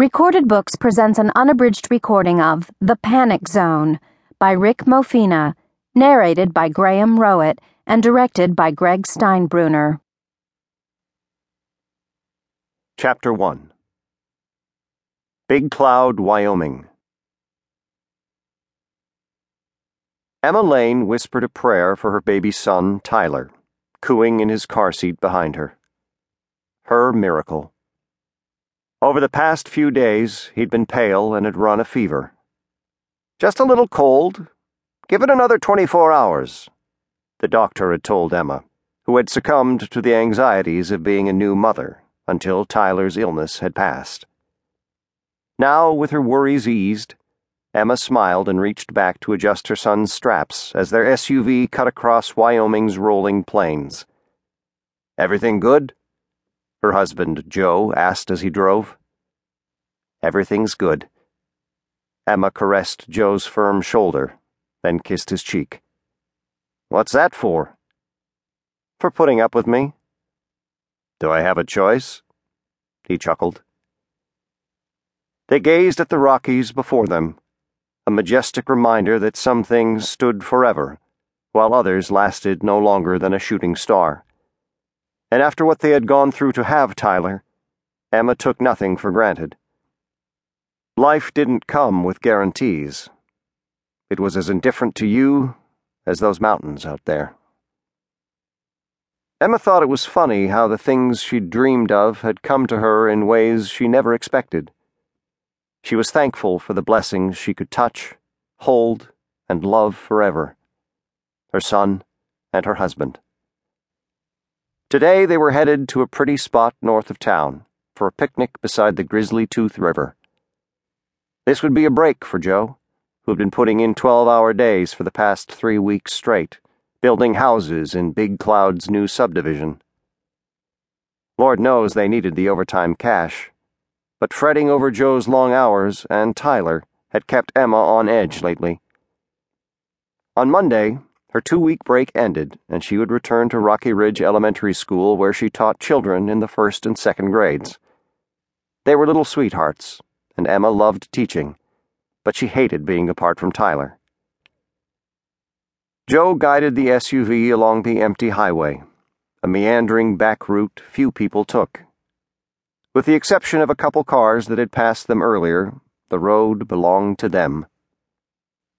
Recorded Books presents an unabridged recording of The Panic Zone by Rick Mofina, narrated by Graham Rowat and directed by Greg Steinbruner. Chapter 1 Big Cloud, Wyoming. Emma Lane whispered a prayer for her baby son, Tyler, cooing in his car seat behind her. Her miracle. Over the past few days, he'd been pale and had run a fever. Just a little cold. Give it another 24 hours, the doctor had told Emma, who had succumbed to the anxieties of being a new mother until Tyler's illness had passed. Now, with her worries eased, Emma smiled and reached back to adjust her son's straps as their SUV cut across Wyoming's rolling plains. Everything good? Her husband, Joe, asked as he drove. Everything's good. Emma caressed Joe's firm shoulder, then kissed his cheek. What's that for? For putting up with me. Do I have a choice? He chuckled. They gazed at the Rockies before them, a majestic reminder that some things stood forever, while others lasted no longer than a shooting star and after what they had gone through to have Tyler, Emma took nothing for granted. Life didn't come with guarantees. It was as indifferent to you as those mountains out there. Emma thought it was funny how the things she'd dreamed of had come to her in ways she never expected. She was thankful for the blessings she could touch, hold, and love forever her son and her husband. Today they were headed to a pretty spot north of town for a picnic beside the Grizzly Tooth River. This would be a break for Joe, who had been putting in 12 hour days for the past three weeks straight, building houses in Big Cloud's new subdivision. Lord knows they needed the overtime cash, but fretting over Joe's long hours and Tyler had kept Emma on edge lately. On Monday, her two week break ended, and she would return to Rocky Ridge Elementary School, where she taught children in the first and second grades. They were little sweethearts, and Emma loved teaching, but she hated being apart from Tyler. Joe guided the SUV along the empty highway, a meandering back route few people took. With the exception of a couple cars that had passed them earlier, the road belonged to them.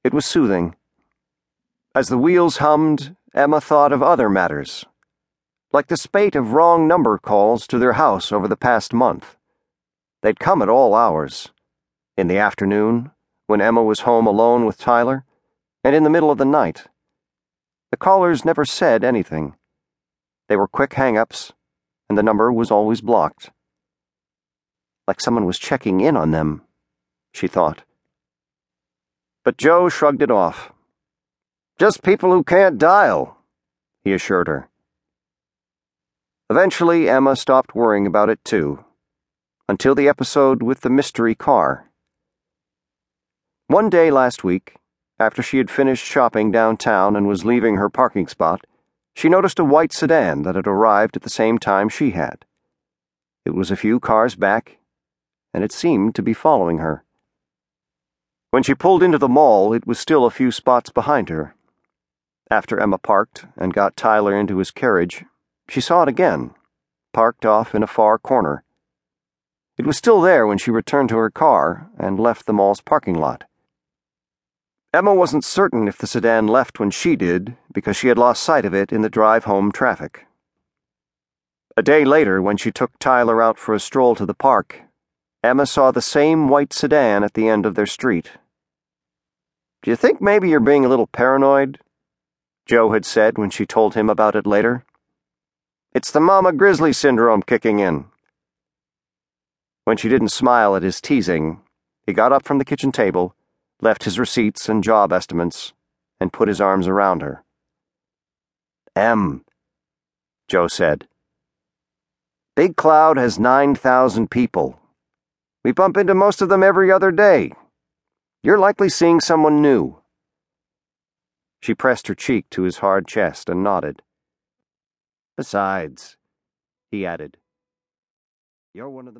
It was soothing as the wheels hummed, Emma thought of other matters, like the spate of wrong number calls to their house over the past month. They'd come at all hours in the afternoon, when Emma was home alone with Tyler, and in the middle of the night. The callers never said anything. They were quick hang ups, and the number was always blocked. Like someone was checking in on them, she thought. But Joe shrugged it off. Just people who can't dial, he assured her. Eventually, Emma stopped worrying about it too, until the episode with the mystery car. One day last week, after she had finished shopping downtown and was leaving her parking spot, she noticed a white sedan that had arrived at the same time she had. It was a few cars back, and it seemed to be following her. When she pulled into the mall, it was still a few spots behind her after Emma parked and got Tyler into his carriage, she saw it again, parked off in a far corner. It was still there when she returned to her car and left the mall's parking lot. Emma wasn't certain if the sedan left when she did because she had lost sight of it in the drive home traffic. A day later, when she took Tyler out for a stroll to the park, Emma saw the same white sedan at the end of their street. Do you think maybe you're being a little paranoid? Joe had said when she told him about it later. It's the Mama Grizzly syndrome kicking in. When she didn't smile at his teasing, he got up from the kitchen table, left his receipts and job estimates, and put his arms around her. M, Joe said. Big Cloud has 9,000 people. We bump into most of them every other day. You're likely seeing someone new. She pressed her cheek to his hard chest and nodded. Besides, he added, you're one of the most.